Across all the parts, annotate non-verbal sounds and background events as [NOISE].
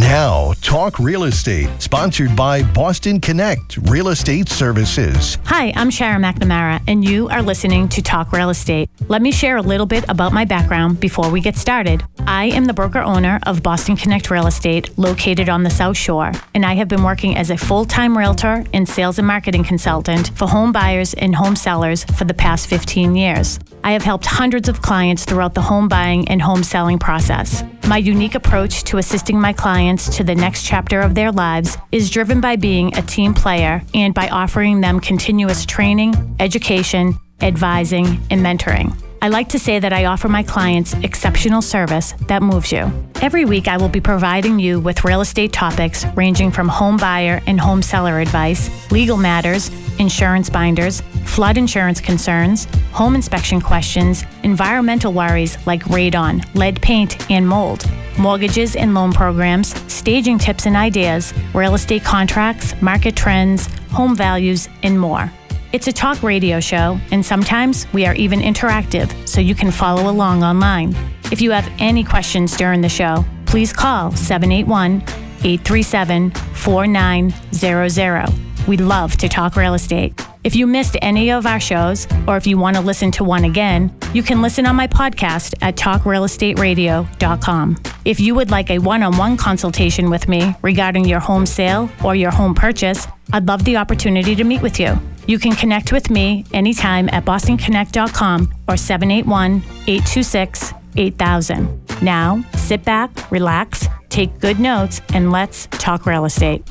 Now, Talk Real Estate, sponsored by Boston Connect Real Estate Services. Hi, I'm Sharon McNamara, and you are listening to Talk Real Estate. Let me share a little bit about my background before we get started. I am the broker owner of Boston Connect Real Estate, located on the South Shore, and I have been working as a full time realtor and sales and marketing consultant for home buyers and home sellers for the past 15 years. I have helped hundreds of clients throughout the home buying and home selling process. My unique approach to assisting my clients to the next chapter of their lives is driven by being a team player and by offering them continuous training, education, advising, and mentoring. I like to say that I offer my clients exceptional service that moves you. Every week, I will be providing you with real estate topics ranging from home buyer and home seller advice, legal matters, insurance binders, flood insurance concerns, home inspection questions, environmental worries like radon, lead paint, and mold, mortgages and loan programs, staging tips and ideas, real estate contracts, market trends, home values, and more. It's a talk radio show, and sometimes we are even interactive, so you can follow along online. If you have any questions during the show, please call 781 837 4900. We'd love to talk real estate. If you missed any of our shows, or if you want to listen to one again, you can listen on my podcast at talkrealestateradio.com. If you would like a one on one consultation with me regarding your home sale or your home purchase, I'd love the opportunity to meet with you. You can connect with me anytime at bostonconnect.com or 781 826 8000. Now, sit back, relax, take good notes, and let's talk real estate.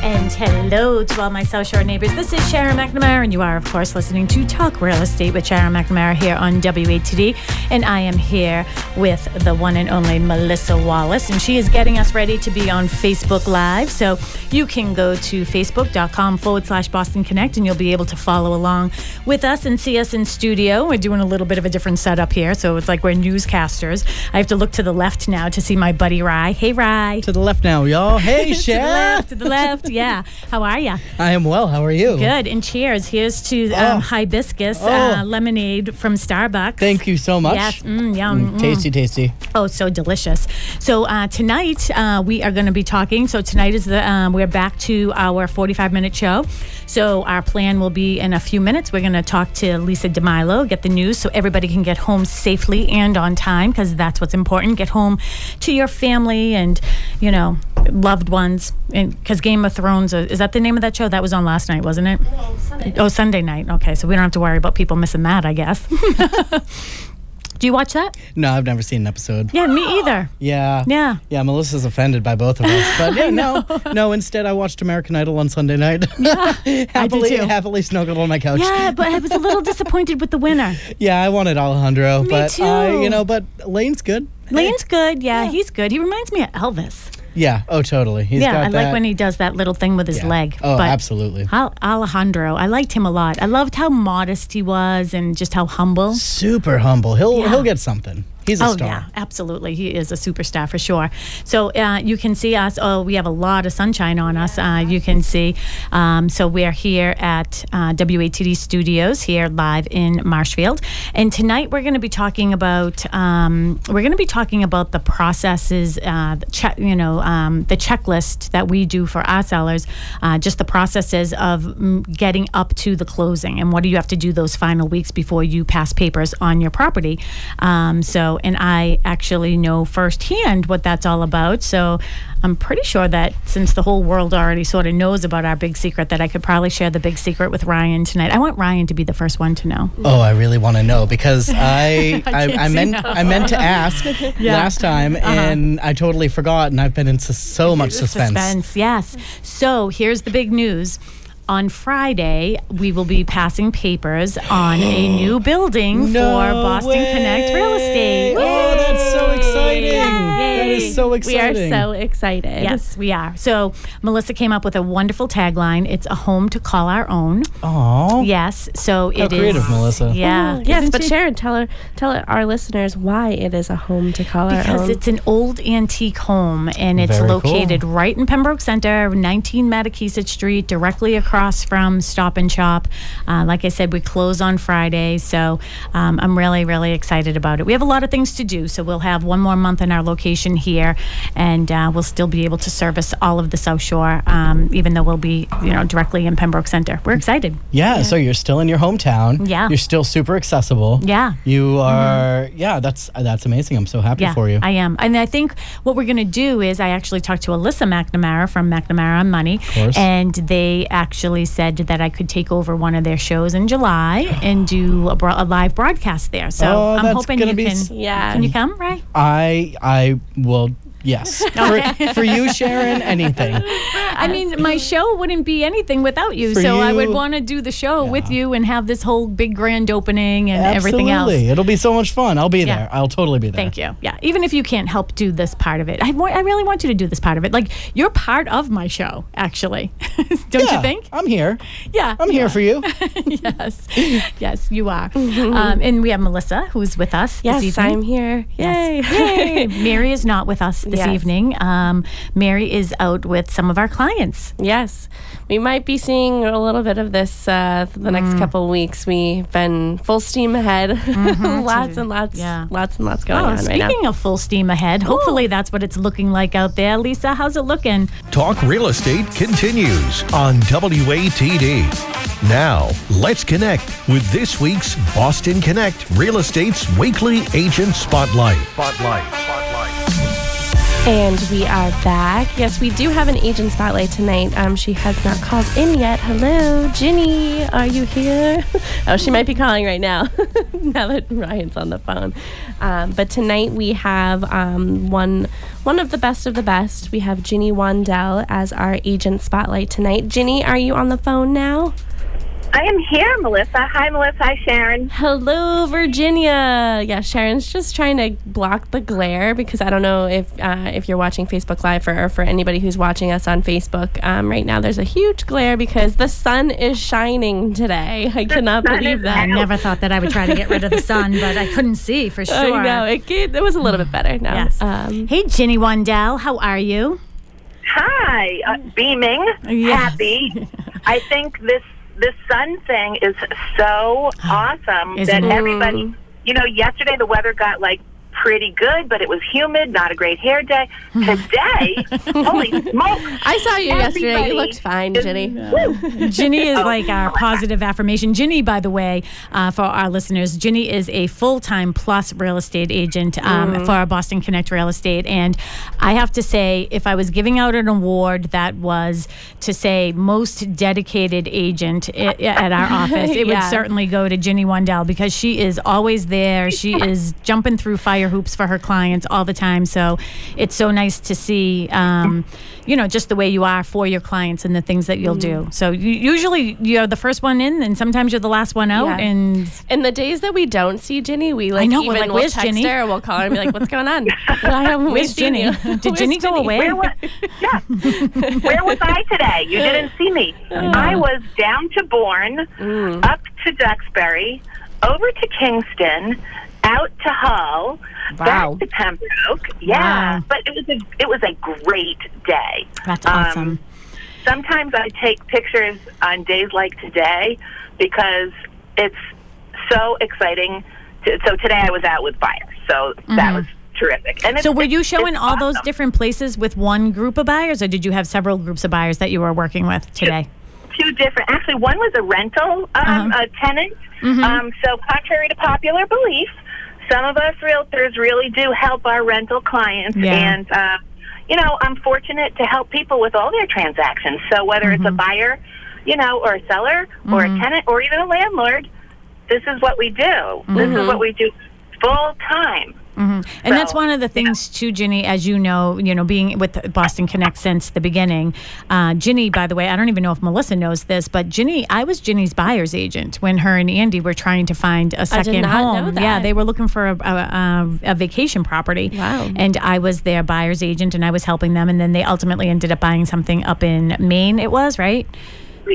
And hello to all my South Shore neighbors. This is Sharon McNamara, and you are, of course, listening to Talk Real Estate with Sharon McNamara here on WATD. And I am here with the one and only Melissa Wallace, and she is getting us ready to be on Facebook Live. So you can go to facebook.com forward slash Boston Connect, and you'll be able to follow along with us and see us in studio. We're doing a little bit of a different setup here, so it's like we're newscasters. I have to look to the left now to see my buddy Rye. Hey, Rye. To the left now, y'all. Hey, [LAUGHS] to the Sharon. left, to the left. [LAUGHS] Yeah. How are you? I am well. How are you? Good. And cheers. Here's to um, Oh. hibiscus Oh. uh, lemonade from Starbucks. Thank you so much. Yes. Mm, yum. Mm. Tasty, tasty. Oh, so delicious. So uh, tonight uh, we are going to be talking. So tonight is the um, we're back to our 45 minute show. So our plan will be in a few minutes. We're going to talk to Lisa DeMilo, get the news, so everybody can get home safely and on time because that's what's important. Get home to your family and you know loved ones. Because Game of Thrones uh, is that the name of that show that was on last night, wasn't it? Oh, Sunday night. Okay, so we don't have to worry about people missing that, I guess. [LAUGHS] Do you watch that? No, I've never seen an episode. Yeah, me either. Yeah. Yeah. Yeah, Melissa's offended by both of us. [LAUGHS] But yeah, no. No, instead I watched American Idol on Sunday night. [LAUGHS] Yeah, happily, too. happily snuggled on my couch. Yeah, but I was a little disappointed with the winner. Yeah, I wanted Alejandro, Me but I, too. you know, but Laine's good. Laine's good. Yeah, Yeah. he's good. He reminds me of Elvis. Yeah. Oh, totally. He's yeah, I that. like when he does that little thing with his yeah. leg. Oh, but absolutely. Alejandro, I liked him a lot. I loved how modest he was and just how humble. Super humble. He'll Yeah. he'll get something. He's a oh star. yeah, absolutely. He is a superstar for sure. So uh, you can see us. Oh, we have a lot of sunshine on us. Uh, you can see. Um, so we are here at uh, WATD Studios here live in Marshfield, and tonight we're going to be talking about. Um, we're going to be talking about the processes. Uh, the check, you know, um, the checklist that we do for our sellers. Uh, just the processes of mm, getting up to the closing, and what do you have to do those final weeks before you pass papers on your property. Um, and I actually know firsthand what that's all about. So, I'm pretty sure that since the whole world already sort of knows about our big secret, that I could probably share the big secret with Ryan tonight. I want Ryan to be the first one to know. Oh, I really want to know because [LAUGHS] I I, can't I, meant now. I meant to ask [LAUGHS] last time Uh-huh. and I totally forgot and I've been in so much suspense. Suspense, yes. So here's the big news. On Friday, we will be passing papers on a [GASPS] new building No for Boston Connect Real Estate. way. Oh, that's so exciting. Yay. That is so exciting. We are so excited. Yes, we are. So Melissa came up with a wonderful tagline. It's a home to call our own. Aw. Yes. So it is creative, Melissa. Yeah. Oh, yes, but she? Sharon, tell her, tell our listeners why it is a home to call our own. Because it's an old antique home and it's Very located cool. right in Pembroke Center, 19 Mattakeesett Street, directly across across from Stop and Shop. Uh, like I said, we close on Friday, so um, I'm really, really excited about it. We have a lot of things to do, so we'll have one more month in our location here, and uh, we'll still be able to service all of the South Shore, um, even though we'll be, you know, directly in Pembroke Center. We're excited. Yeah, so you're still in your hometown. Yeah. You're still super accessible. Yeah. You are yeah, that's that's amazing. I'm so happy Yeah, for you. I am. And I think what we're going to do is I actually talked to Alyssa McNamara from McNamara on Money. course. And they actually said that I could take over one of their shows in July and do a, bro- a live broadcast there. So Oh, I'm that's hoping you be can. s- Yeah. Can you come, right? I I will yes. [LAUGHS] for, for you, Sharon, anything. I mean, my show wouldn't be anything without you. For so I would want to do the show with you and have this whole big grand opening and everything else. It'll be so much fun. I'll be Yeah. there. I'll totally be there. Thank you. Yeah, even if you can't help do this part of it, I, I really want you to do this part of it. Like you're part of my show, actually. [LAUGHS] Don't Yeah, you think? I'm here. Yeah, I'm here for you. [LAUGHS] yes, yes, you are. Um, and we have Melissa, who's with us Yes, this. I'm here. Yay. Yay. Mary is not with us this Yes. evening. Um, Mary is out with some of our clients. Yes, we might be seeing a little bit of this uh, for the next couple weeks. We've been full steam ahead, [LAUGHS] [LAUGHS] lots and lots, Yeah. lots and lots going Oh, on right now. speaking of full steam ahead, hopefully that's what it's looking like out there. Lisa, how's it looking? Talk Real Estate continues on WATD. Now, let's connect with this week's Boston Connect Real Estate's weekly agent spotlight. Spotlight. And we are back. Yes, we do have an agent spotlight tonight. Um, she has not called in yet. Hello, Ginny. Are you here? [LAUGHS] oh, she might be calling right now. [LAUGHS] now that Ryan's on the phone. Um, but tonight we have um, one one of the best of the best. We have Ginny Wandell as our agent spotlight tonight. Ginny, are you on the phone now? I am here, Melissa. Hi, Melissa. Hi, Sharon. Hello, Virginia. Yeah, Sharon's just trying to block the glare because I don't know if uh, if you're watching Facebook Live for or for anybody who's watching us on Facebook um, right now. There's a huge glare because the sun is shining today. I cannot believe is that. I never thought that I would try to get rid of the sun, but I couldn't see for [LAUGHS] sure. I know it, get- it was a little bit better now. Yes. Um, hey, Ginny Wandell, how are you? Hi. Uh, beaming, Yes. happy. [LAUGHS] I think this this sun thing is so [GASPS] awesome Isn't that it? everybody. You know, yesterday the weather got like pretty good, but it was humid. Not a great hair day. Today, [LAUGHS] holy smokes! I saw you yesterday. You looked fine, is- Ginny. Ginny is like our positive affirmation. Ginny, by the way, uh, for our listeners, Ginny is a full time plus real estate agent um, for our Boston Connect Real Estate. And I have to say, if I was giving out an award that was to say most dedicated agent i- at our [LAUGHS] office, it would certainly go to Ginny Wandell because she is always there. She is jumping through fire hoops for her clients all the time. So it's so nice to see, um, you know, just the way you are for your clients and the things that you'll do. So you, usually you're the first one in, and sometimes you're the last one out. Yeah. And And the days that we don't see Ginny, we like know, we're even like, will text Ginny?" her. We'll call her and be like, "What's going on? [LAUGHS] Why haven't Where's seen Ginny? you? Did Where's Ginny go away? Where was, [LAUGHS] yeah. Where was I today? You [LAUGHS] didn't see me. I was down to Bourne, up to Duxbury, over to Kingston, out to Hull, Wow. back to Pembroke. Yeah, Wow. but it was a it was a great day. That's Um, awesome. sometimes I take pictures on days like today because it's so exciting. To, so today I was out with buyers, so that was terrific. And so were you showing all those different places with one group of buyers, or did you have several groups of buyers that you were working with today? two different. Actually, one was a rental um, Uh-huh. a tenant. Um, so, contrary to popular belief, some of us realtors really do help our rental clients, Yeah. and uh, you know, I'm fortunate to help people with all their transactions. So, whether it's a mm-hmm. buyer, you know, or a seller, or a mm-hmm. tenant, or even a landlord, this is what we do. This is mm-hmm. what we do full time. And that's one of the things too, Ginny, as you know, you know, being with Boston Connect since the beginning. Uh, Ginny, by the way, I don't even know if Melissa knows this, but Ginny, I was Ginny's buyer's agent when her and Andy were trying to find a second not home. know Yeah, they were looking for a, a, a, a vacation property. Wow. And I was their buyer's agent, and I was helping them. And then they ultimately ended up buying something up in Maine. It was right.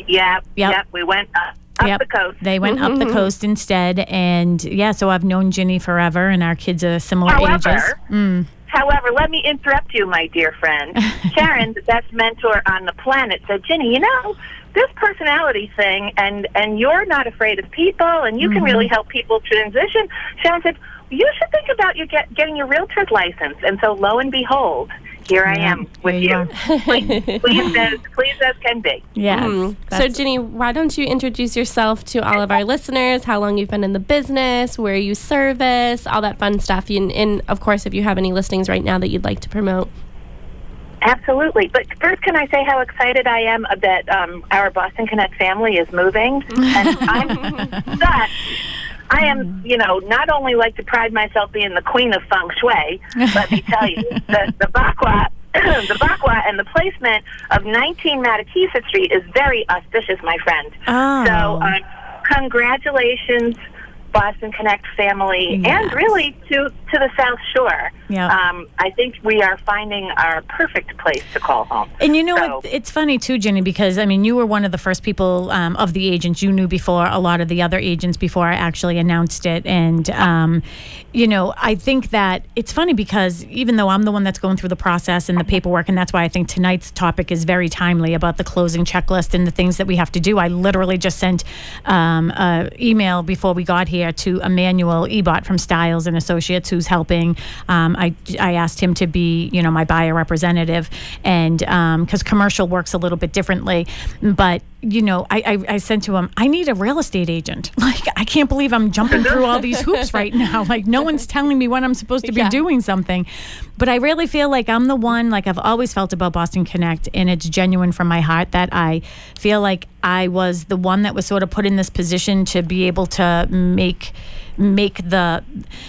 Yeah, Yep. yep. We went up, up Yep. the coast. They went up the mm-hmm. coast instead, and yeah, so I've known Ginny forever, and our kids are similar ages. However, however, let me interrupt you, my dear friend. [LAUGHS] Sharon, the best mentor on the planet, said, Ginny, you know, this personality thing, and and you're not afraid of people, and you can mm-hmm. really help people transition. Sharon said, you should think about you get, getting your realtor's license. And so, lo and behold, here I am with here you you. [LAUGHS] please, please as please as can be. Yes. Mm. So, Ginny, why don't you introduce yourself to all of our listeners? How long you've been in the business, where you service, all that fun stuff. And, and of course, if you have any listings right now that you'd like to promote. Absolutely. But first, can I say how excited I am that um, our Boston Connect family is moving? [LAUGHS] And I'm [LAUGHS] such. I am, you know, not only like to pride myself being the queen of feng shui, let me tell you, [LAUGHS] the, the Bagua, [CLEARS THROAT] the Bagua and the placement of 19 Mattakeesett Street is very auspicious, my friend. Oh. So, um, congratulations, Boston Connect family, Yes. and really to to the South Shore. Yeah. Um, I think we are finding our perfect place to call home. And you know So- what? It's funny too, Ginny, because I mean, you were one of the first people um, of the agents you knew before a lot of the other agents before I actually announced it. And um, you know, I think that it's funny because even though I'm the one that's going through the process and the paperwork, and that's why I think tonight's topic is very timely about the closing checklist and the things that we have to do. I literally just sent um, an email before we got here to Emmanuel Ebot from Styles and Associates, who's helping. Um, I I asked him to be, you know, my buyer representative, and because commercial works a little bit differently, but you know, I, I I sent to him, I need a real estate agent. [LAUGHS] Like I can't believe I'm jumping through all these hoops [LAUGHS] right now. Like no one's telling me when I'm supposed to be Yeah. doing something, but I really feel like I'm the one. Like I've always felt about Boston Connect, and it's genuine from my heart that I feel like I was the one that was sort of put in this position to be able to make make the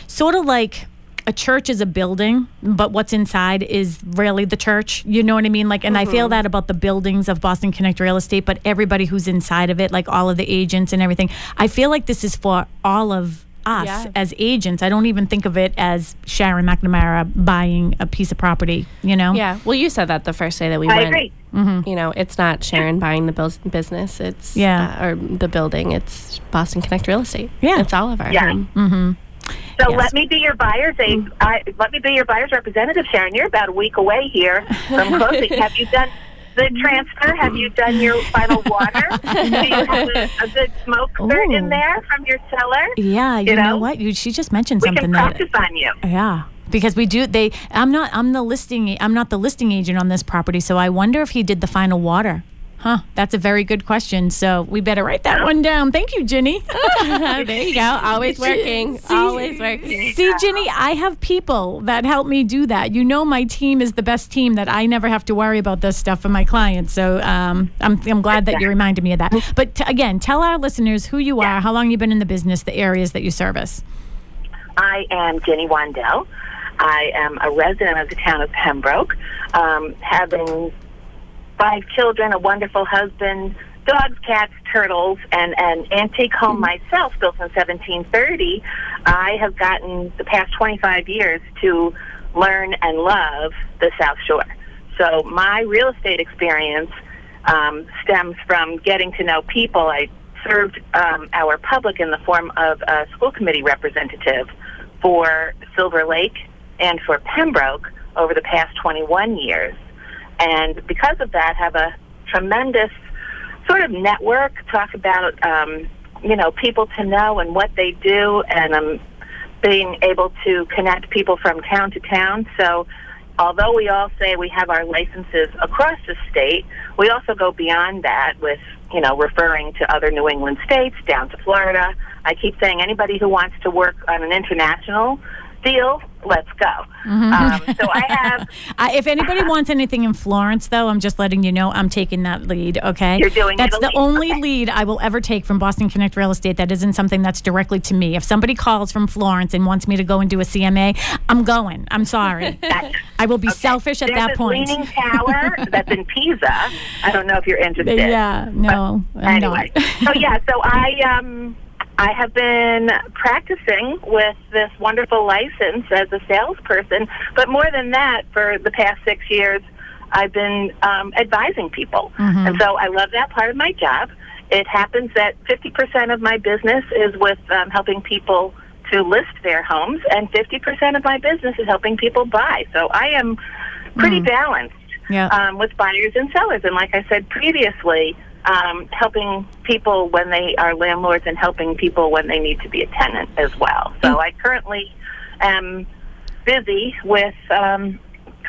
sort of like a church is a building, but what's inside is really the church. You know what I mean? Like, and I feel mm-hmm. that about the buildings of Boston Connect Real Estate, but everybody who's inside of it, like all of the agents and everything. I feel like this is for all of us Yeah. as agents. I don't even think of it as Sharon McNamara buying a piece of property, you know? Yeah. Well, you said that the first day that we I went. agree. Mm-hmm. You know, it's not Sharon buying the bus- business. It's Yeah. uh, or the building. It's Boston Connect Real Estate. Yeah. It's all of our Yeah. home. Mm-hmm. So Yes. let me be your buyer's aid. Mm. I, let me be your buyer's representative, Sharon. You're about a week away here from closing. [LAUGHS] have you done the transfer? Have you done your final water? Do you have a, a good smoke [LAUGHS] cert Ooh. in oh. there from your cellar? Yeah, you, You know? know? what? You, she just mentioned We something can that practice on you. Yeah, because we do. They. I'm not. I'm the listing. I'm not the listing agent on this property. So I wonder if he did the final water. Huh. That's a very good question. So we better write that one down. Thank you, Ginny. [LAUGHS] [LAUGHS] there you go. Always working. See- Always working. See, Ginny, I have people that help me do that. You know, my team is the best team that I never have to worry about this stuff for my clients. So um, I'm, I'm glad that you reminded me of that. But t- again, tell our listeners who you are, how long you've been in the business, the areas that you service. I am Ginny Wandell. I am a resident of the town of Pembroke, um, having five children, a wonderful husband, dogs, cats, turtles, and an antique home myself built in 1730. I have gotten the past 25 years to learn and love the South Shore. So my real estate experience um, stems from getting to know people. I served um, our public in the form of a school committee representative for Silver Lake and for Pembroke over the past 21 years. And because of that, have a tremendous sort of network, talk about, um, you know, people to know and what they do, and um, being able to connect people from town to town. So, although we all say we have our licenses across the state, we also go beyond that with, you know, referring to other New England states down to Florida. I keep saying anybody who wants to work on an international deal, let's go. Um, so I have. [LAUGHS] Uh, if anybody wants anything in Florence, though, I'm just letting you know I'm taking that lead. Okay, You're doing that's the Italy? only Okay. lead I will ever take from Boston Connect Real Estate. That isn't something that's directly to me. If somebody calls from Florence and wants me to go and do a CMA, I'm going. I'm sorry. [LAUGHS] I will be selfish at There's that point. leaning tower that's in Pisa. I don't know if you're [LAUGHS] interested. Yeah, no, I'm anyway, not. so yeah, so I um I have been practicing with this wonderful license as a salesperson, but more than that, for the past six years, I've been um, advising people, Mm-hmm. and so I love that part of my job. It happens that 50% of my business is with um, helping people to list their homes, and 50% of my business is helping people buy. So I am pretty balanced Mm. Yeah. um, with buyers and sellers. And like I said previously, um, helping people when they are landlords and helping people when they need to be a tenant as well. So I currently am busy with um,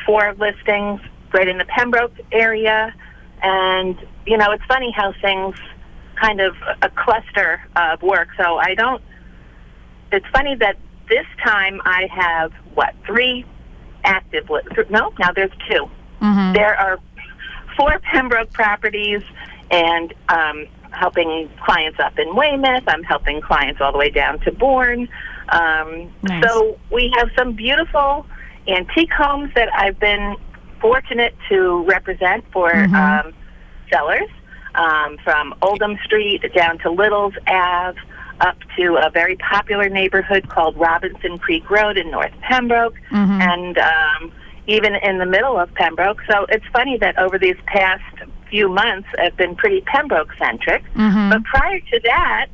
four listings right in the Pembroke area. And, you know, it's funny how things kind of a cluster of work. So I don't, it's funny that this time I have, what, three active, li- no, now there's 2 There are four Pembroke properties and um, helping clients up in Weymouth. I'm helping clients all the way down to Bourne. Um, Nice. So we have some beautiful antique homes that I've been fortunate to represent for um, sellers, um, from Oldham Street down to Little's Ave, up to a very popular neighborhood called Robinson Creek Road in North Pembroke, and um, even in the middle of Pembroke. So it's funny that over these past few months, I've been pretty Pembroke centric. But prior to that,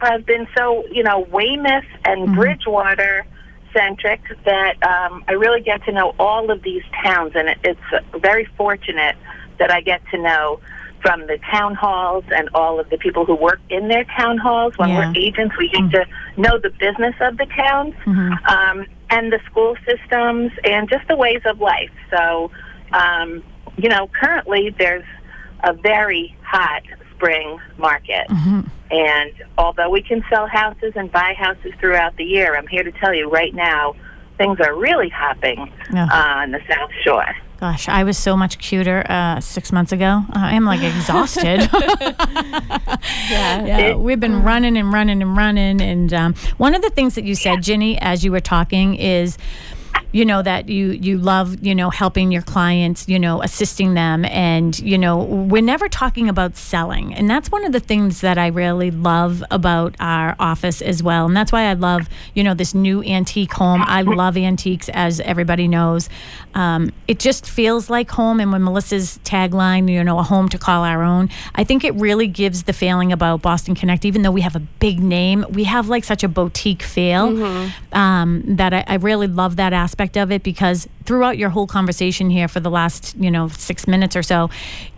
I've been so, you know, Weymouth and Bridgewater centric that um, I really get to know all of these towns, and it, it's very fortunate that I get to know from the town halls and all of the people who work in their town halls. When Yeah. we're agents, we get to know the business of the towns um, and the school systems and just the ways of life. So, um, you know, currently there's a very hot spring market. And although we can sell houses and buy houses throughout the year, I'm here to tell you right now, things are really hopping Yeah. uh, on the South Shore. Gosh, I was so much cuter uh, six months ago. I am like exhausted. [LAUGHS] [LAUGHS] Yeah. yeah, we've been running and running and running. And um, one of the things that you said, Ginny, as you were talking, is you know that you you love you know helping your clients you know assisting them and you know we're never talking about selling. And that's one of the things that i really love about our office as well. And that's why i love you know this new antique home. I love antiques as everybody knows. Um, it just feels like home. And when melissa's tagline you know a home to call our own i think it really gives the feeling about boston connect. Even though we have a big name we have like such a boutique feel um, that I, I really love that aspect of it because throughout your whole conversation here for the last you know six minutes or so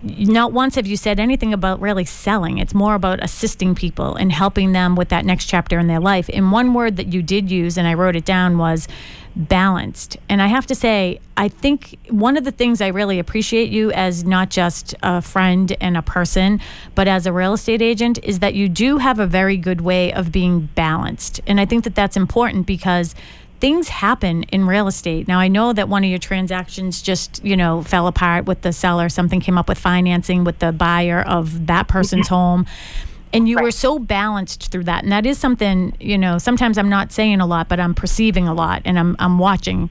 not once have you said anything about really selling. It's more about assisting people and helping them with that next chapter in their life. And one word that you did use and i wrote it down was balanced. And i have to say i think one of the things i really appreciate you as not just a friend and a person but as a real estate agent is that you do have a very good way of being balanced. And i think that that's important because things happen in real estate. Now I know that one of your transactions just, you know, fell apart with the seller. Something came up with financing with the buyer of that person's mm-hmm. home. And you were so balanced through that. And that is something, you know, sometimes I'm not saying a lot, but I'm perceiving a lot and I'm I'm watching.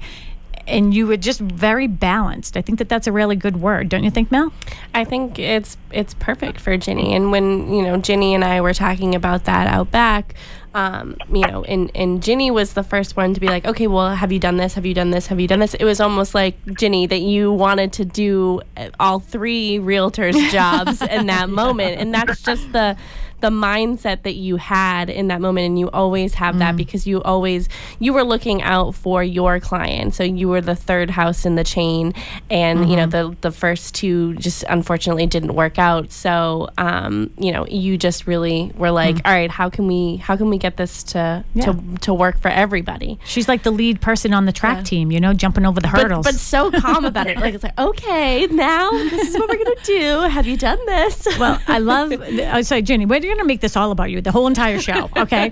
And you were just very balanced. I think that that's a really good word, don't you think, Mel? I think it's it's perfect for Ginny. And when you know Ginny and I were talking about that out back, um, you know, and and Ginny was the first one to be like, okay, well, have you done this? Have you done this? Have you done this? It was almost like Ginny that you wanted to do all three realtors' [LAUGHS] jobs in that moment, and that's just the the mindset that you had in that moment and you always have that mm-hmm. because you always you were looking out for your client. So you were the third house in the chain and you know mm-hmm. the the first two just unfortunately didn't work out. So um you know you just really were like mm. all right how can we how can we get this to to to work for everybody? She's like the lead person on the track team, you know, jumping over the hurdles. but so calm about it. Like it's like okay now this is what we're gonna do. Have you done this? Well, I love. I [LAUGHS] oh, sorry, Ginny. We're going to make this all about you, the whole entire show. Okay.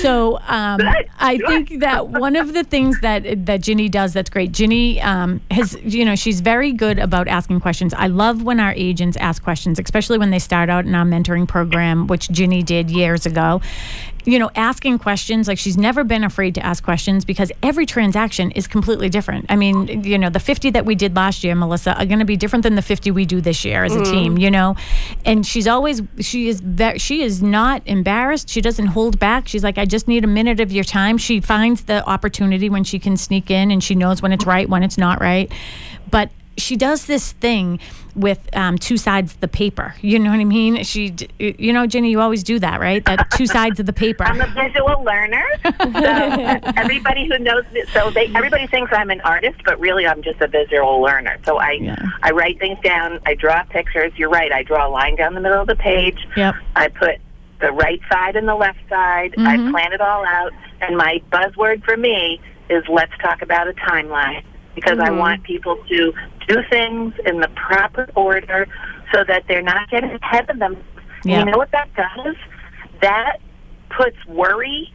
So um, I think that one of the things that that Ginny does that's great. Ginny um, has, you know, she's very good about asking questions. I love when our agents ask questions, especially when they start out in our mentoring program, which Ginny did years ago. You know, asking questions like she's never been afraid to ask questions because every transaction is completely different. I mean, you know, the 50 that we did last year, Melissa, are going to be different than the 50 we do this year as a mm. team, you know. And she's always she is that she is not embarrassed. She doesn't hold back. She's like, I just need a minute of your time. She finds the opportunity when she can sneak in and she knows when it's right, when it's not right. But she does this thing with um, two sides of the paper. You know what I mean? She, you know, Ginny, you always do that, right? That two sides of the paper. I'm a visual learner. So everybody who knows me, so they everybody thinks I'm an artist, but really I'm just a visual learner. So I Yeah. I write things down, I draw pictures. You're right. I draw a line down the middle of the page. Yep. I put the right side and the left side. I Mm-hmm. plan it all out, and my buzzword for me is let's talk about a timeline because I want people to do things in the proper order so that they're not getting ahead of them. Yeah. You know what that does? That puts worry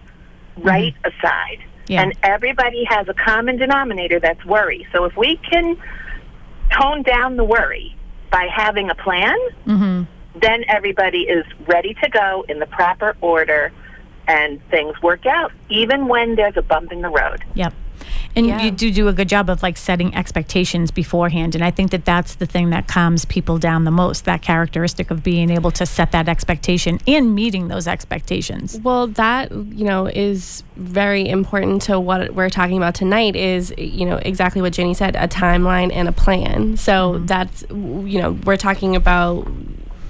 right aside. Yeah. And everybody has a common denominator that's worry. So if we can tone down the worry by having a plan, Mm-hmm. then everybody is ready to go in the proper order and things work out, even when there's a bump in the road. Yep. And Yeah. you do do a good job of like setting expectations beforehand. And I think that that's the thing that calms people down the most that characteristic of being able to set that expectation and meeting those expectations. Well, that you know is very important to what we're talking about tonight. Is you know exactly what Ginny said: a timeline and a plan. So mm-hmm. that's you know we're talking about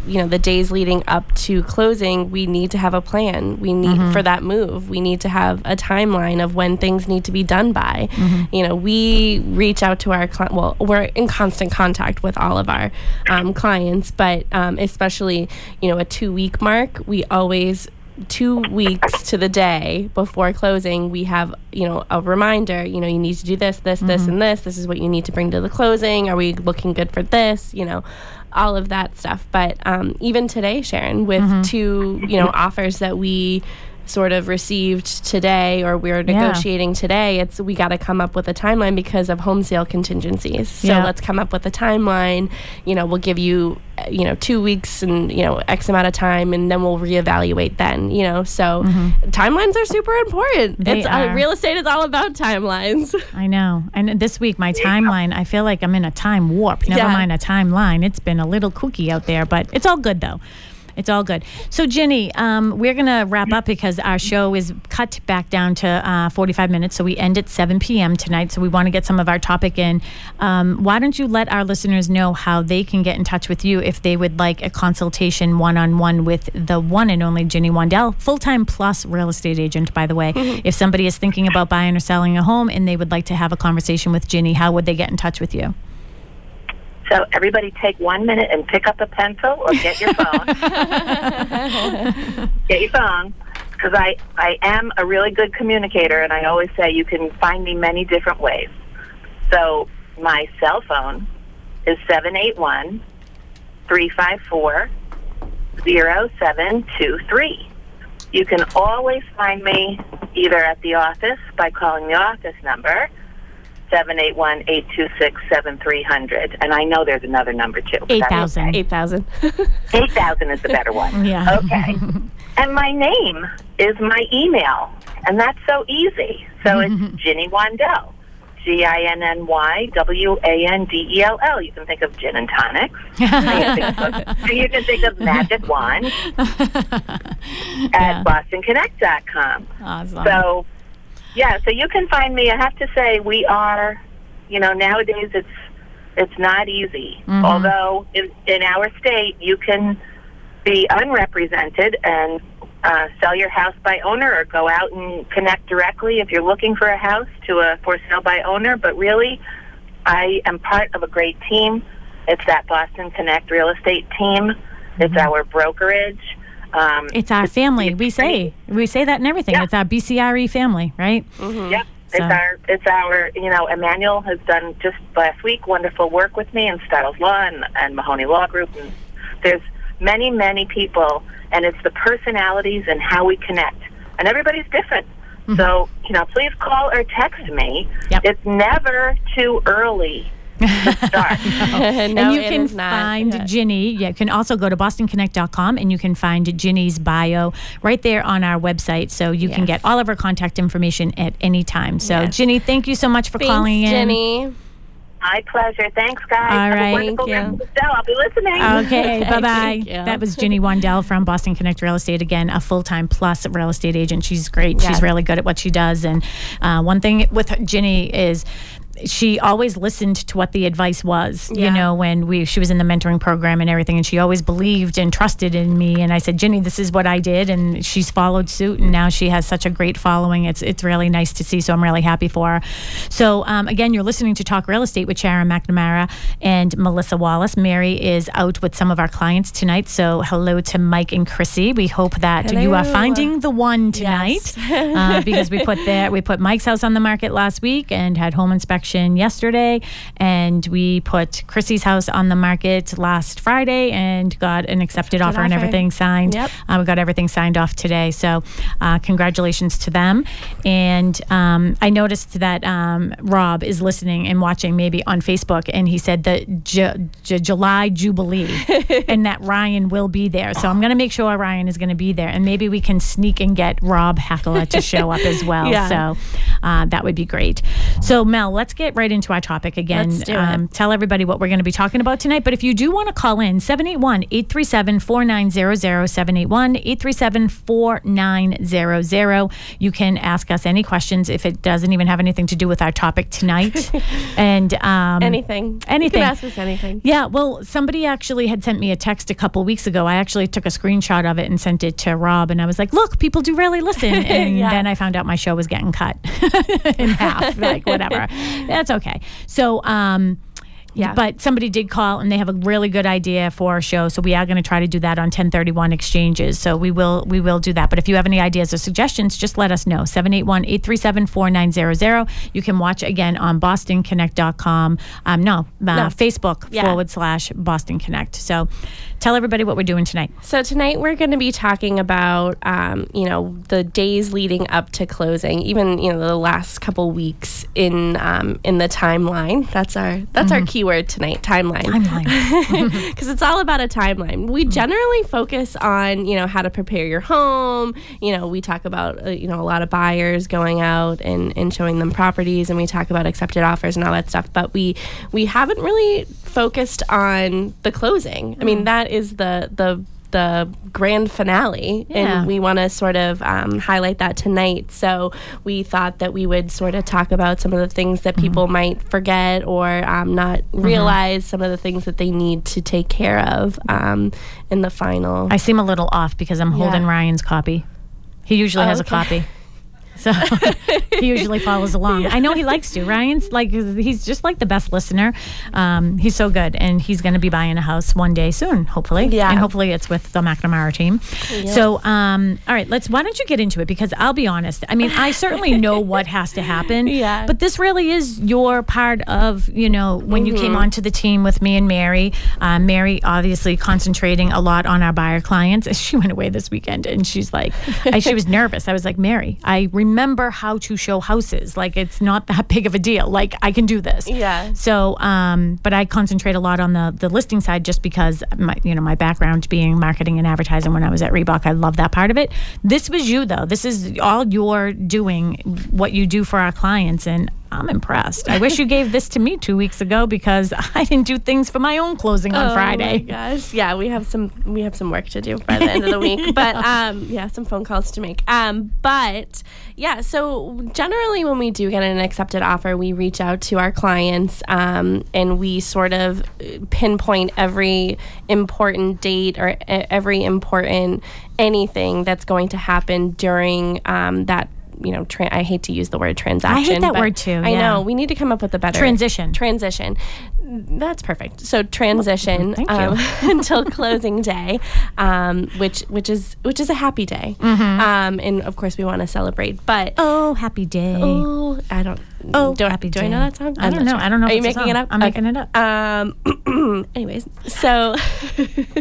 you know the days leading up to closing. We need to have a plan. We need for that move. We need to have a timeline of when things need to be done by. You know, we reach out to our client. Well, we're in constant contact with all of our um, clients, but um, especially you know a two week mark, we always two weeks to the day before closing we have you know a reminder you know you need to do this this this and this. This is what you need to bring to the closing. Are we looking good for this? You know all of that stuff. But um, even today sharon with two you know offers that we sort of received today or we're negotiating today it's we got to come up with a timeline because of home sale contingencies so Yeah. let's come up with a timeline you know we'll give you uh, you know two weeks and you know x amount of time and then we'll reevaluate then you know so timelines are super important Mm-hmm. They it's. Uh, real estate is all about timelines [LAUGHS] I know. And this week, my timeline, I feel like I'm in a time warp. Never Yeah. mind a timeline. It's been a little kooky out there, but it's all good though. It's all good. So, Ginny, um, we're going to wrap up because our show is cut back down to uh, 45 minutes. So, we end at 7 p.m. tonight. So, we want to get some of our topic in. Um, why don't you let our listeners know how they can get in touch with you if they would like a consultation one on one with the one and only Ginny Wandell, full time plus real estate agent, by the way? if somebody is thinking about buying or selling a home and they would like to have a conversation with Ginny, how would they get in touch with you? So everybody take one minute and pick up a pencil or get your phone. [LAUGHS] get your phone. Because I, I am a really good communicator, and I always say you can find me many different ways. So my cell phone is 781 354 0723. You can always find me either at the office by calling the office number, 781-826-7300. And I know there's another number too. but 8,000. okay. 8000 8,000 [LAUGHS] is the better one. [LAUGHS] Yeah. Okay. and my name is my email. And that's so easy. So it's [LAUGHS] Ginny Wandell. G I N N Y W A N D E L L. You can think of gin and tonics. you, can think of, you can think of magic wand at bostonconnect.com. Awesome. So, yeah, so you can find me. I have to say, we are, you know, nowadays it's it's not easy. Although in, in our state, you can be unrepresented and uh, sell your house by owner, or go out and connect directly if you're looking for a house to a for sale by owner. But really, I am part of a great team. It's that Boston Connect real estate team. It's our brokerage. Um, it's our family. We say we say that in everything. Yeah. It's our BCRE family, right? Yep. It's our, it's our, you know, Emmanuel has done just last week wonderful work with me in Styles Law and, and Mahoney Law Group. And there's many, many people, and it's the personalities and how we connect. And everybody's different. So, you know, please call or text me. Yep. It's never too early to start. [LAUGHS] and you it can is not. find Yeah. Ginny. Yeah, you can also go to bostonconnect.com and you can find Ginny's bio right there on our website. So you can get all of her contact information at any time. So, Yes. Ginny, thank you so much for Thanks, calling in. Ginny. My pleasure. Thanks, guys. All Have right. a wonderful Thank rest of the show. I'll be listening. Okay, [LAUGHS] bye bye. That was Ginny Wandell from Boston Connect Real Estate. Again, a full time plus real estate agent. She's great. Yeah. She's really good at what she does. And uh, one thing with Ginny is she always listened to what the advice was, you know, when we she was in the mentoring program and everything and she always believed and trusted in me and I said, Ginny this is what I did." And she's followed suit and now she has such a great following. It's it's really nice to see, so I'm really happy for her. So, um, again, you're listening to Talk Real Estate with Sharon McNamara and Melissa Wallace. Mary is out with some of our clients tonight. So, hello to Mike and Chrissy. We hope that you are finding the one tonight Yes. [LAUGHS] uh, because we put there we put Mike's house on the market last week and had home inspection yesterday, and we put Chrissy's house on the market last Friday and got an accepted offer, and everything signed. Yep. Uh, we got everything signed off today, so uh, congratulations to them. And um, I noticed that um, Rob is listening and watching maybe on Facebook, and he said the Ju- Ju- July Jubilee, [LAUGHS] and that Ryan will be there. So I'm going to make sure Ryan is going to be there, and maybe we can sneak and get Rob Heckler to show up as well. [LAUGHS] Yeah. So uh, that would be great. So Mel, let's get right into our topic again. Let's. Um, tell everybody what we're going to be talking about tonight. But if you do want to call in, 781 837 4900, 781 837 4900. You can ask us any questions if it doesn't even have anything to do with our topic tonight. [LAUGHS] and um, Anything. Anything. You can ask us anything. yeah, well, somebody actually had sent me a text a couple weeks ago. I actually took a screenshot of it and sent it to Rob, and I was like, "Look, people do really listen." [LAUGHS] And Yeah. then I found out my show was getting cut [LAUGHS] in half, like whatever. [LAUGHS] That's okay. So, um, Yeah. But somebody did call, and they have a really good idea for a show. So we are going to try to do that on 1031 exchanges. So we will we will do that. But if you have any ideas or suggestions, just let us know. 781-837-4900. You can watch again on bostonconnect.com. Um, no, uh, Facebook Yeah. forward slash Boston Connect. So tell everybody what we're doing tonight. So tonight we're going to be talking about, um, you know, the days leading up to closing, even you know the last couple weeks in um, in the timeline. That's our that's our keyword tonight, timeline. Timeline. [LAUGHS] because it's all about a timeline. We generally focus on you know how to prepare your home. You know, we talk about uh, you know a lot of buyers going out and, and showing them properties, and we talk about accepted offers and all that stuff. But we we haven't really focused on the closing. I mean, that is the the the grand finale Yeah. and we want to sort of um, highlight that tonight so we thought that we would sort of talk about some of the things that people might forget or um, not realize some of the things that they need to take care of um, in the final I seem a little off because I'm holding Yeah. Ryan's copy. He usually has a copy. So [LAUGHS] he usually follows along. I know he likes to. Ryan's like he's just like the best listener. Um, he's so good, and he's going to be buying a house one day soon, hopefully. Yeah. and hopefully it's with the McNamara team. So, um, all right, let's. Why don't you get into it? Because I'll be honest. I mean, I certainly know what has to happen. [LAUGHS] Yeah. But this really is your part of you know when you Mm-hmm. came onto the team with me and Mary. Uh, Mary obviously concentrating a lot on our buyer clients. As [LAUGHS] she went away this weekend and she's like, I, she was nervous. I was like, Mary, I remember how to show houses. Like it's not [LAUGHS] that big of a deal. Like I can do this. Yeah. So, um, but I concentrate a lot on the the listing side just because my you know my background being marketing and advertising when I was at Reebok, I love that part of it. This was you though. This is all you're doing, what you do for our clients, and I'm impressed. I wish you gave this to me two weeks ago because [LAUGHS] I didn't do things for my own closing on Oh my Friday. gosh, yeah, we have some we have some work to do by the end of the [LAUGHS] week, but um, yeah, some phone calls to make. Um, but yeah, so generally when we do get an accepted offer, we reach out to our clients um, and we sort of uh, pinpoint every important date or every important anything that's going to happen during um, that. You know, tra- I hate to use the word transaction. I hate that word too, I yeah. know we need to come up with a better Transition. Transition. That's perfect. So transition um, [LAUGHS] until closing day, um, which which is which is a happy day, Mm-hmm. um, and of course we want to celebrate. But Oh, happy day. oh, I don't. Oh, do, I- happy do I know that song? I I'm don't know. sure. I don't know Are you making it up? I'm making it up. Um, [CLEARS THROAT] anyways, so. [LAUGHS]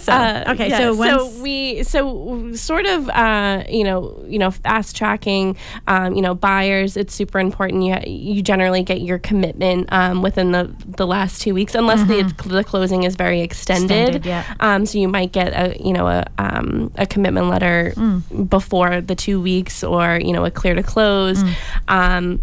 So, Uh, okay, yeah, so so we so sort of uh, you know you know fast tracking um, you know buyers it's super important you you generally get your commitment um, within the the last two weeks unless the the closing is very extended, Mm-hmm. Extended, yeah. um, so you might get a you know a um, a commitment letter Mm. before the two weeks or you know a clear to close. Mm.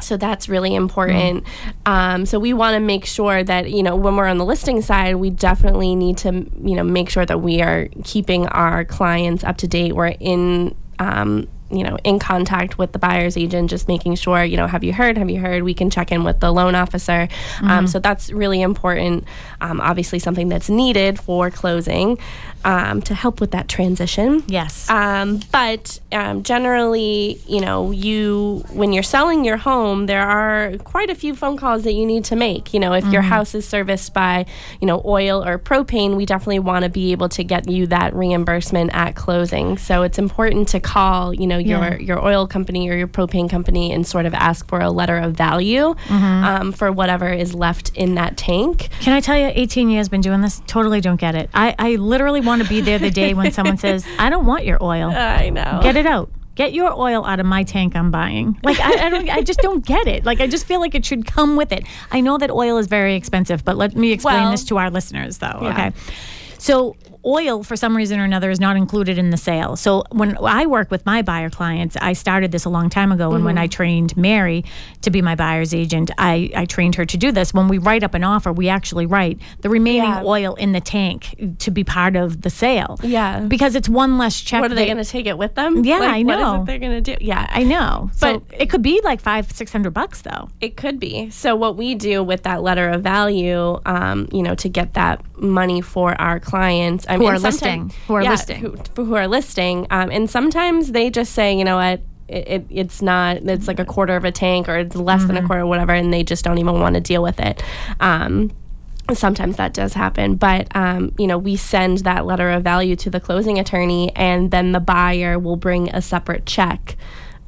So that's really important. Um, so we want to make sure that you know when we're on the listing side, we definitely need to you know make sure that we are keeping our clients up to date. We're in um, you know, in contact with the buyer's agent, just making sure, you know, have you heard? Have you heard? We can check in with the loan officer. Um, so that's really important. Um, obviously, something that's needed for closing um, to help with that transition. Yes. Um, but um, generally, you know, you when you're selling your home, there are quite a few phone calls that you need to make. You know, if your house is serviced by, you know, oil or propane, we definitely want to be able to get you that reimbursement at closing. So it's important to call, you know, your Yeah. your oil company or your propane company and sort of ask for a letter of value um, for whatever is left in that tank. Can I tell you, 18 years been doing this? Totally don't get it. I, I literally want to be there the day when someone says, [LAUGHS] I don't want your oil. I know. Get it out. Get your oil out of my tank I'm buying. Like I, I don't I just don't get it. Like I just feel like it should come with it. I know that oil is very expensive, but let me explain Well- this to our listeners though. Yeah. Okay. So oil for some reason or another is not included in the sale. So when I work with my buyer clients, I started this a long time ago and Mm-hmm. when I trained Mary to be my buyer's agent, I, I trained her to do this. When we write up an offer, we actually write the remaining Yeah. oil in the tank to be part of the sale. Yeah. Because it's one less check. What are they going to take it with them? Yeah, Like, I know. is it they're going to do? Yeah, I know. So But- it could be like five, six hundred bucks though. It could be. So what we do with that letter of value, um, you know, to get that money for our clients, I Who are listing. Who are yeah, listing. who, who are listing, um, and sometimes they just say, you know what. It, it, it's not it's like a quarter of a tank or it's less than a quarter whatever and they just don't even want to deal with it um, sometimes that does happen but um, you know we send that letter of value to the closing attorney and then the buyer will bring a separate check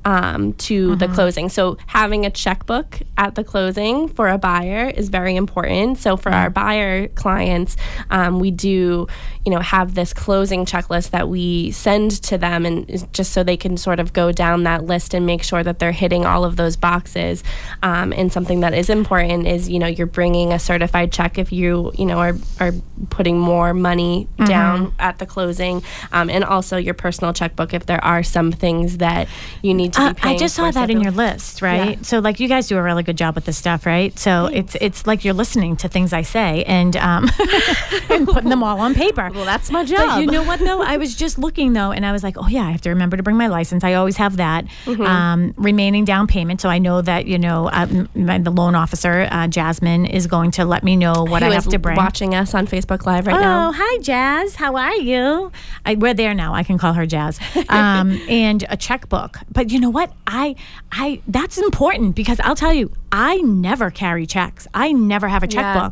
um, to the closing. So having a checkbook at the closing for a buyer is very important. So for our buyer clients um, we do you know have this closing checklist that we send to them and just so they can sort of go down that list and make sure that they're hitting all of those boxes. Um, and something that is important is you know you're bringing a certified check if you you know are, are putting more money down at the closing. Um, and also your personal checkbook if there are some things that you need to Uh, be I just saw that in your list, right? Yeah. So like you guys do a really good job with this stuff, right? So it's it's like you're listening to things I say and um, [LAUGHS] and putting them all on paper. well that's my job But you know what though? I was just looking though, and I was like, oh yeah, I have to remember to bring my license. I always have that Mm-hmm. um, remaining down payment, so I know that you know my, the loan officer uh, Jasmine is going to let me know what Who I have to bring. watching us on Facebook Live right Oh, now hi, Jazz. How are you? I, we're there now. I can call her Jazz. [LAUGHS] Um, and a checkbook. But you know what? I, I, that's important because I'll tell you, I never carry checks. I never have a Yeah.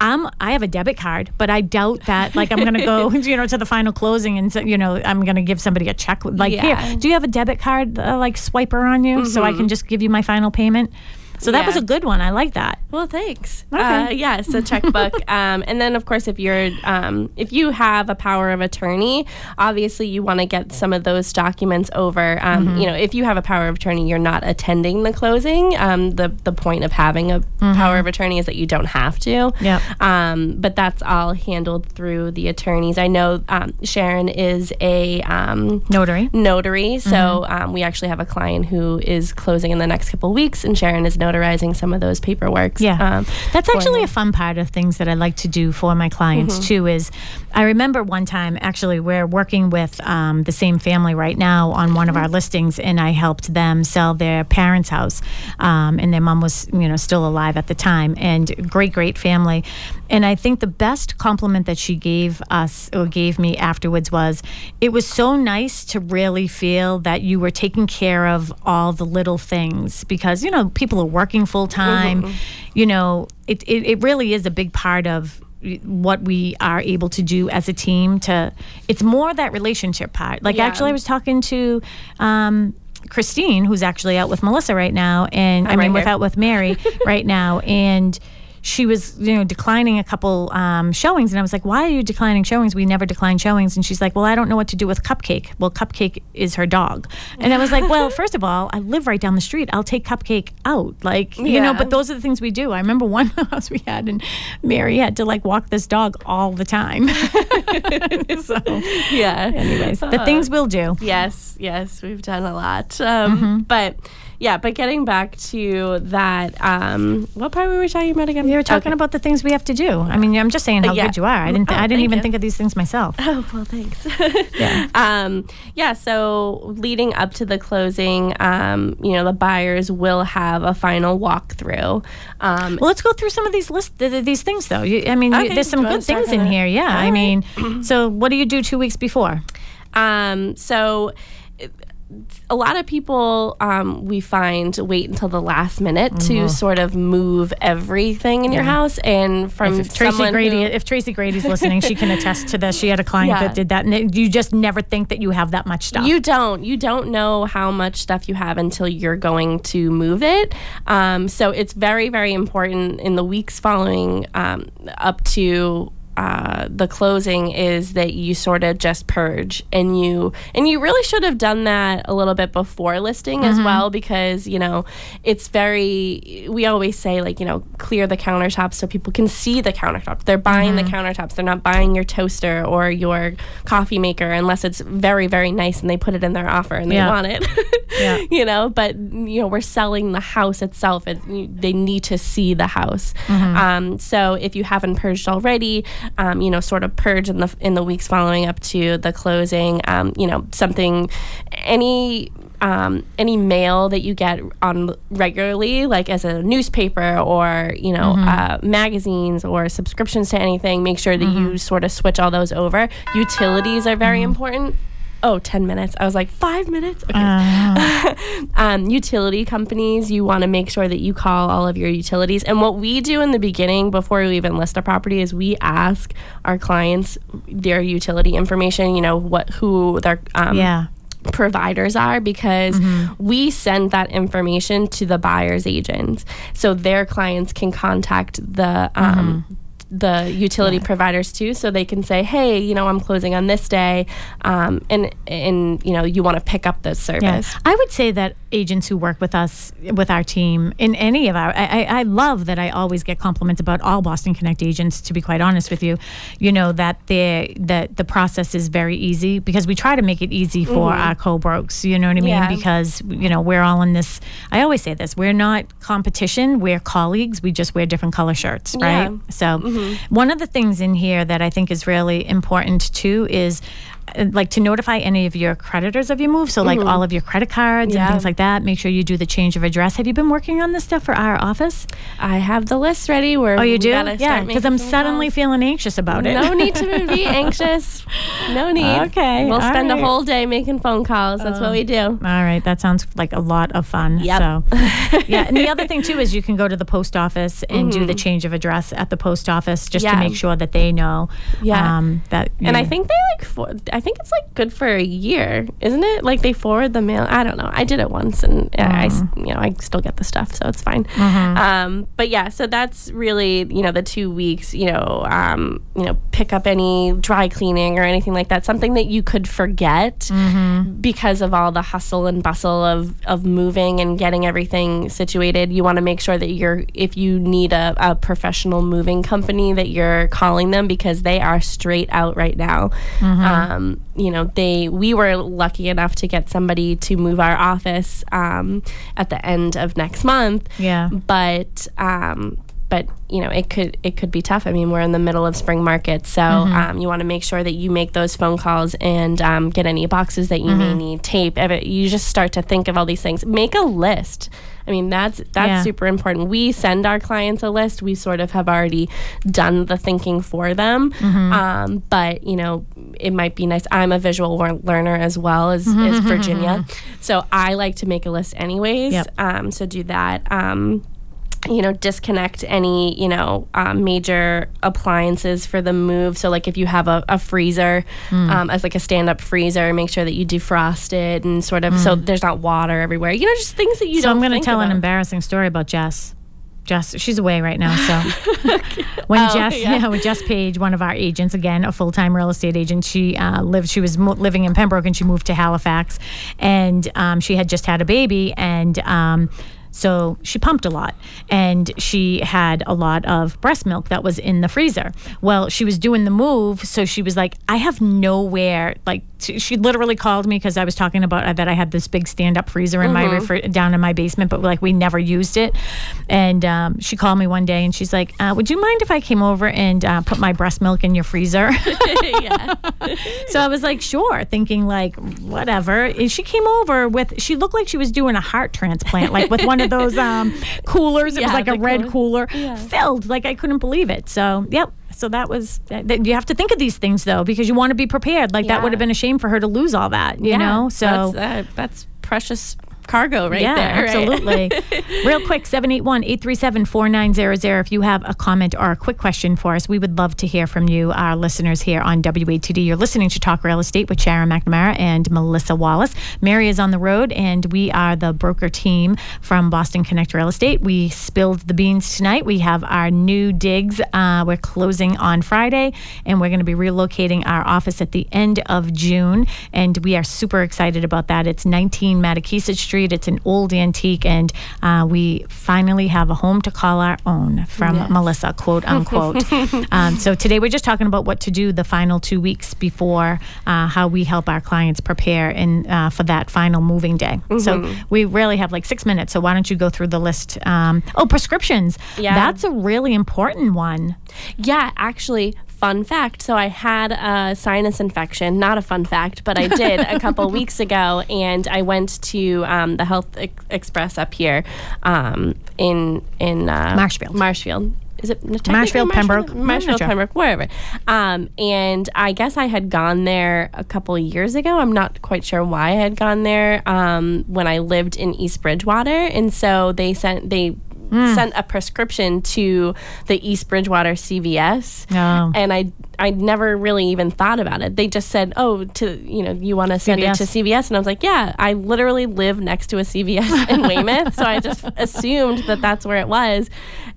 I'm I have a debit card, but I doubt that. Like, I'm gonna go, [LAUGHS] [LAUGHS] you know, to the final closing, and so, you know, I'm gonna give somebody a check. Like, Yeah. here, do you have a debit card, uh, like swiper on you, so I can just give you my final payment? So that was a good one. I like that. Well, thanks. Okay. Uh, yeah, it's a checkbook, [LAUGHS] um, and then of course, if you're um, if you have a power of attorney, obviously you want to get some of those documents over. Um, Mm-hmm. You know, if you have a power of attorney, you're not attending the closing. Um, the the point of having a power of attorney is that you don't have to. Mm-hmm. Um, but that's all handled through the attorneys. I know um, Sharon is a um, Notary. notary. So Mm-hmm. um, we actually have a client who is closing in the next couple weeks, and Sharon is notarizing some of those paperworks. Yeah, um, that's actually a fun part of things that I like to do for my clients Mm-hmm. too. Is I remember one time actually we're working with um, the same family right now on one of our listings, and I helped them sell their parents' house, um, and their mom was you know still alive at the time, and great great family. And I think the best compliment that she gave us or gave me afterwards was, it was so nice to really feel that you were taking care of all the little things because you know people are working full time. You know, it, it it really is a big part of what we are able to do as a team to it's more that relationship part like Yeah. actually i was talking to um christine who's actually out with melissa right now and i I'm mean right without with mary [LAUGHS] right now and she was you know declining a couple um, showings and i was like why are you declining showings? We never decline showings. And she's like well i don't know what to do with cupcake. Well cupcake is her dog. And i was like well [LAUGHS] first of all i live right down the street. I'll take cupcake out. Like you know but those are the things we do. I remember one [LAUGHS] house we had and mary had to like walk this dog all the time. [LAUGHS] So yeah. anyways the things we'll do. Yes, yes, we've done a lot. Um, Mm-hmm. But yeah, but getting back to that, um, what part were we talking about again? We were talking Okay. about the things we have to do. I mean, I'm just saying how yeah. good you are. I didn't. Oh, I didn't even you. think of these things myself. [LAUGHS] Oh well, thanks. [LAUGHS] Yeah. um, yeah. So leading up to the closing, um, you know, the buyers will have a final walkthrough. Um, Well, let's go through some of these list th- th- these things though. You, I mean, you, there's some do you wanna good things in here. Yeah. I All mean, [CLEARS THROAT] so what do you do two weeks before? Um, so a lot of people um, we find wait until the last minute Mm-hmm. to sort of move everything in your house and from If Tracy Grady, who- if Tracy Grady's listening, she can attest to this. She had a client Yeah. that did that, and you just never think that you have that much stuff. You don't. You don't know how much stuff you have until you're going to move it. Um, so it's very, very important in the weeks following um, up to. Uh, the closing is that you sort of just purge and you and you really should have done that a little bit before listing as well because you know it's very we always say like you know clear the countertops so people can see the countertops they're buying the countertops. They're not buying your toaster or your coffee maker unless it's very very nice and they put it in their offer and they Yeah. want it. [LAUGHS] Yeah. you know but you know we're selling the house itself. It, you- they need to see the house. Um, so if you haven't purged already um, you know sort of purge in the in the weeks following up to the closing um, you know something any um, any mail that you get on regularly, like as a newspaper or you know uh, magazines or subscriptions to anything, make sure that you sort of switch all those over. Utilities are very important. Oh, 10 minutes. I was like, five minutes? Okay. [LAUGHS] um, utility companies, you want to make sure that you call all of your utilities. And what we do in the beginning, before we even list a property, is we ask our clients their utility information, you know, what, who their, um, yeah. providers are because we send that information to the buyer's agents so their clients can contact the um, the utility providers too so they can say hey you know i'm closing on this day um, and and you know you want to pick up this Yeah. service I would say that agents who work with us, with our team, in any of our, I, I, love that I always get compliments about all Boston Connect agents. To be quite honest with you, you know that the that the process is very easy because we try to make it easy for mm-hmm. our co-brokes. You know what I mean? Yeah. Because you know we're all in this. I always say this: we're not competition. We're colleagues. We just wear different color shirts, right? Yeah. So, mm-hmm. one of the things in here that I think is really important too is like to notify any of your creditors of your move. So, like all of your credit cards and things like that. Make sure you do the change of address. Have you been working on this stuff for our office? i have the list ready where Oh, you do? Yeah, because I'm suddenly calls. feeling anxious about it. no [LAUGHS] need to be anxious no need Okay, we'll spend a right. Uh, whole day making phone calls that's what we do All right, that sounds like a lot of fun. Yep. So, [LAUGHS] yeah, and the other thing too is you can go to the post office and do the change of address at the post office just to Mm-hmm. Make sure that they know. Yeah. um, that. And I think they like, for, I think it's like good for a year, isn't it? Like they forward the mail. I don't know. I did it once, and uh, I, s- you know, I still get the stuff, so it's fine. Um, but yeah, so that's really, you know, the two weeks. You know, um, you know, pick up any dry cleaning or anything like that. Something that you could forget because of all the hustle and bustle of of moving and getting everything situated. You want to make sure that you're, if you need a, a professional moving company, that you're calling them because they are straight out right now. Um, you know, they we were lucky enough to get somebody to move our office um, at the end of next month. Yeah. but. Um, but you know it could it could be tough. I mean, we're in the middle of spring market, so um, you want to make sure that you make those phone calls and um, get any boxes that you may need, tape. You just start to think of all these things. Make a list. I mean, that's that's Yeah. super important. We send our clients a list. We sort of have already done the thinking for them. Um, but you know, it might be nice. I'm a visual lear- learner as well as, as Virginia, so I like to make a list anyways. Yep. Um, so do that. Um, you know, disconnect any, you know, um, major appliances for the move. So, like if you have a, a freezer um, as like a stand up freezer, make sure that you defrost it and sort of so there's not water everywhere. You know, just things that you so don't I'm going to tell an embarrassing story about Jess. Jess, she's away right now. So [LAUGHS] when Oh, Jess, yeah. yeah. when Jess Page, one of our agents, again a full time real estate agent, she uh, lived. She was mo- living in Pembroke and she moved to Halifax, and um, she had just had a baby and. Um, so she pumped a lot and she had a lot of breast milk that was in the freezer. Well, she was doing the move, so she was like, I have nowhere like she, literally called me because I was talking about uh, that I had this big stand up freezer in my refri- down in my basement, but like we never used it. And um, she called me one day and she's like, uh, "Would you mind if I came over and uh, put my breast milk in your freezer?" [LAUGHS] yeah. [LAUGHS] so I was like, "Sure," thinking like whatever. And she came over with she looked like she was doing a heart transplant, like with one of those um, coolers. It was like a red cooler. cooler filled. Like I couldn't believe it. So yep. So that was that, you have to think of these things though because you want to be prepared. Like that would have been a shame for her to lose all that. You Yeah, know. So that's, uh, that's precious cargo right yeah, there. right? absolutely. [LAUGHS] Real quick, 781-837-4900. If you have a comment or a quick question for us, we would love to hear from you, our listeners here on WATD. You're listening to Talk Real Estate with Sharon McNamara and Melissa Wallace. Mary is on the road, and we are the broker team from Boston Connect Real Estate. We spilled the beans tonight. We have our new digs. Uh, we're closing on Friday, and we're going to be relocating our office at the end of June, and we are super excited about that. It's 19 Mattakeesett Street. It's an old antique, and uh, we finally have a home to call our own from Melissa, quote [LAUGHS] unquote. um, so today we're just talking about what to do the final two weeks before uh, how we help our clients prepare in uh, for that final moving day. So we really have like six minutes. So why don't you go through the list? Um, oh, prescriptions. Yeah. that's a really important one. Yeah, actually, fun fact. So I had a sinus infection. Not a fun fact, but I did a couple [LAUGHS] weeks ago, and I went to um, the Health Ex- Express up here um, in in uh, Marshfield. Marshfield. Is it Marshfield, Pembroke? Marshfield. Pembroke, wherever. Um, and I guess I had gone there a couple of years ago. I'm not quite sure why I had gone there um, when I lived in East Bridgewater, and so they sent they. Hmm. Sent a prescription to the East Bridgewater CVS, Oh. and I I never really even thought about it. They just said, "Oh, to you know, you want to send it to CVS. CVS," and I was like, "Yeah." I literally live next to a CVS [LAUGHS] in Weymouth, so I just assumed that that's where it was.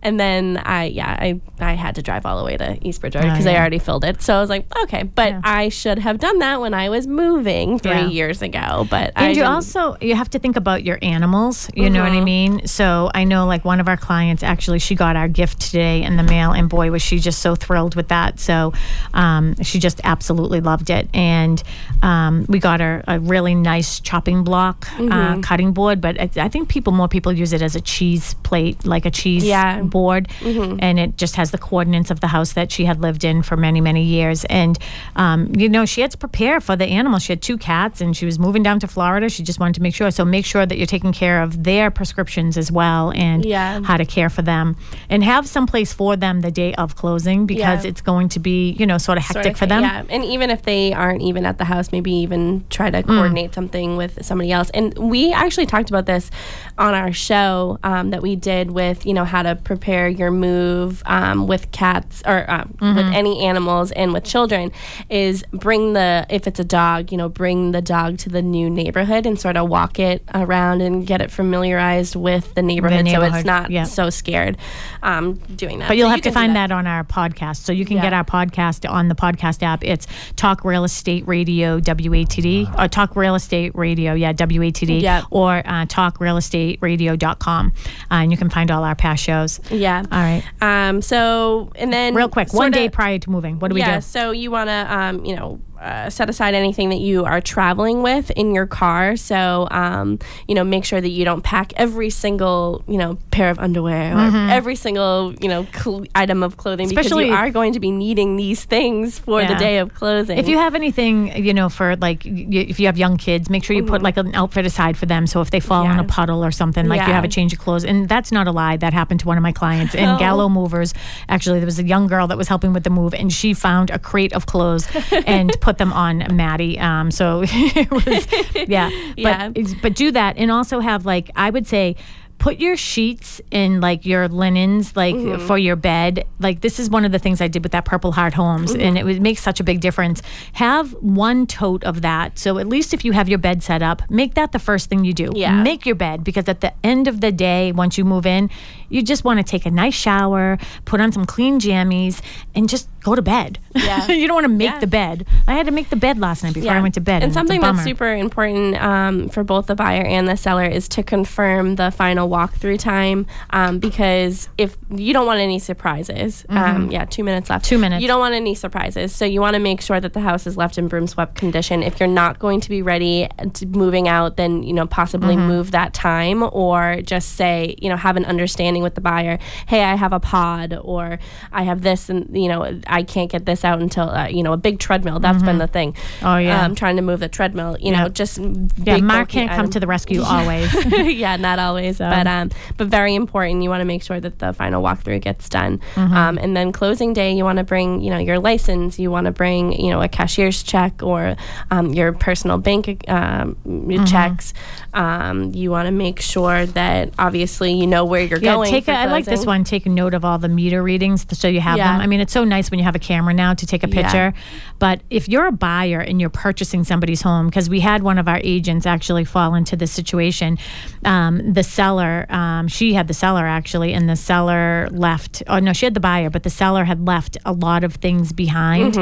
And then I, yeah, I I had to drive all the way to East Bridgewater Oh, because yeah. I already filled it. So I was like, okay, but Yeah. I should have done that when I was moving three Yeah. years ago. But I And you also you have to think about your animals. You know what I mm-hmm. mean. So I know like one of our clients actually she got our gift today in the mail, and boy was she just so thrilled with that. So um, she just absolutely loved it, and um, we got her a really nice chopping block uh, cutting board. But I, I think people more people use it as a cheese plate, like a cheese Yeah. board, and it just has the coordinates of the house that she had lived in for many many years. And um, you know she had to prepare for the animals. She had two cats, and she was moving down to Florida. She just wanted to make sure. So make sure that you're taking care of their prescriptions as well, and Yeah. how to care for them, and have some place for them the day of closing because Yeah. it's going to be you know sort of sort hectic of for them. Yeah, and even if they aren't even at the house, maybe even try Mm. to coordinate something with somebody else. And we actually talked about this on our show um, that we did with you know how to prepare your move um, with cats or um, Mm-hmm. with any animals and with children. Is bring the if it's a dog, you know, bring the dog to the new neighborhood and sort of walk it around and get it familiarized with the neighborhood, so neighborhood, it's not yeah. so scared um, doing that. But you'll So have you to find that. on our podcast. So you can Yeah. get our podcast on the podcast app. It's Talk Real Estate Radio WATD or Talk Real Estate Radio, yeah, WATD, Yeah. or uh, talkrealestateradio.com. Uh, and you can find all our past shows. Yeah. All right. Um. So and then Real quick, one day prior to moving, what do we yeah. do? So you want to um you know. Uh, set aside anything that you are traveling with in your car. So, um, you know, make sure that you don't pack every single, you know, pair of underwear or every single, you know, cl- item of clothing because Mm-hmm. Especially you are going to be needing these things for the day of closing. If you have anything, you know, for like, y- if you have young kids, make sure you put like an outfit aside for them. So if they fall in Mm-hmm. A puddle or something, like you have a change of clothes. And that's not a lie. That happened to one of my clients in [LAUGHS] Oh. Gallo Movers. Actually, there was a young girl that was helping with the move, and she found a crate of clothes [LAUGHS] and put them on Maddie. Um, so [LAUGHS] it was, yeah. [LAUGHS] Yeah. But, but do that, and also have like I would say put your sheets in like your linens like Mm-hmm. for your bed like this is one of the things i did with that purple heart homes Mm-hmm. and it would make such a big difference have one tote of that so at least if you have your bed set up make that the first thing you do Yeah. make your bed because at the end of the day once you move in you just want to take a nice shower put on some clean jammies and just go to bed. Yeah. [LAUGHS] you don't want to make Yeah. the bed. I had to make the bed last night before I went to bed. And it's a something that's super important um, for both the buyer and the seller is to confirm the final walkthrough time um, because if you don't want any surprises, um, yeah, two minutes left. Mm-hmm. Two minutes. You don't want any surprises, so you want to make sure that the house is left in broom swept condition. If you're not going to be ready to moving out, then you know possibly Mm-hmm. move that time or just say you know have an understanding with the buyer. Hey, I have a pod or I have this, and you know I can't get this out until uh, you know a big treadmill. That's been the thing. Oh, yeah. um, trying to move the treadmill. You know, just Yeah, Mark can't come to the rescue [LAUGHS] always. [LAUGHS] yeah, not always, but um, but very important. You want to make sure that the final walkthrough gets done, Mm-hmm. um, and then closing day, you want to bring you know your license, you want to bring you know a cashier's check or um, your personal bank um, Mm-hmm. checks. Um, you want to make sure that obviously you know where you're Yeah, going. take a, I like this one. Take note of all the meter readings so you have Yeah. them. I mean, it's so nice when you have a camera now to take a Yeah. picture. But if you're a buyer and you're purchasing somebody's home, because we had one of our agents actually fall into this situation, um, the seller, um, she had the seller actually, and the seller left. Oh no, she had the buyer, but the seller had left a lot of things behind.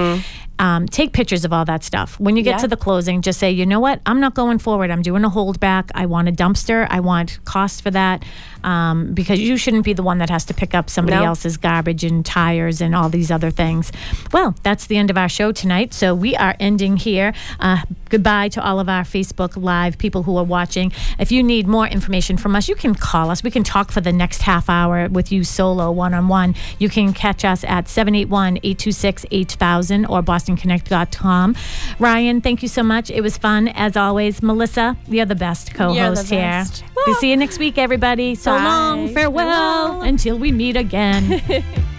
Um, take pictures of all that stuff. When you get Yeah. to the closing, just say, you know what, I'm not going forward. I'm doing a holdback. I want a dumpster. I want cost for that um, because you shouldn't be the one that has to pick up somebody No. else's garbage and tires and all these other things. Well, that's the end of our show tonight. So we are ending here. Uh, goodbye to all of our Facebook Live people who are watching. If you need more information from us, you can call us. We can talk for the next half hour with you solo one on one. You can catch us at 781 826 8000 or bostonconnect.com. Ryan, thank you so much. It was fun as always. Melissa, you're the best co host here. best. We'll see you next week, everybody. So. Long. Farewell Farewell. until we meet again. [LAUGHS]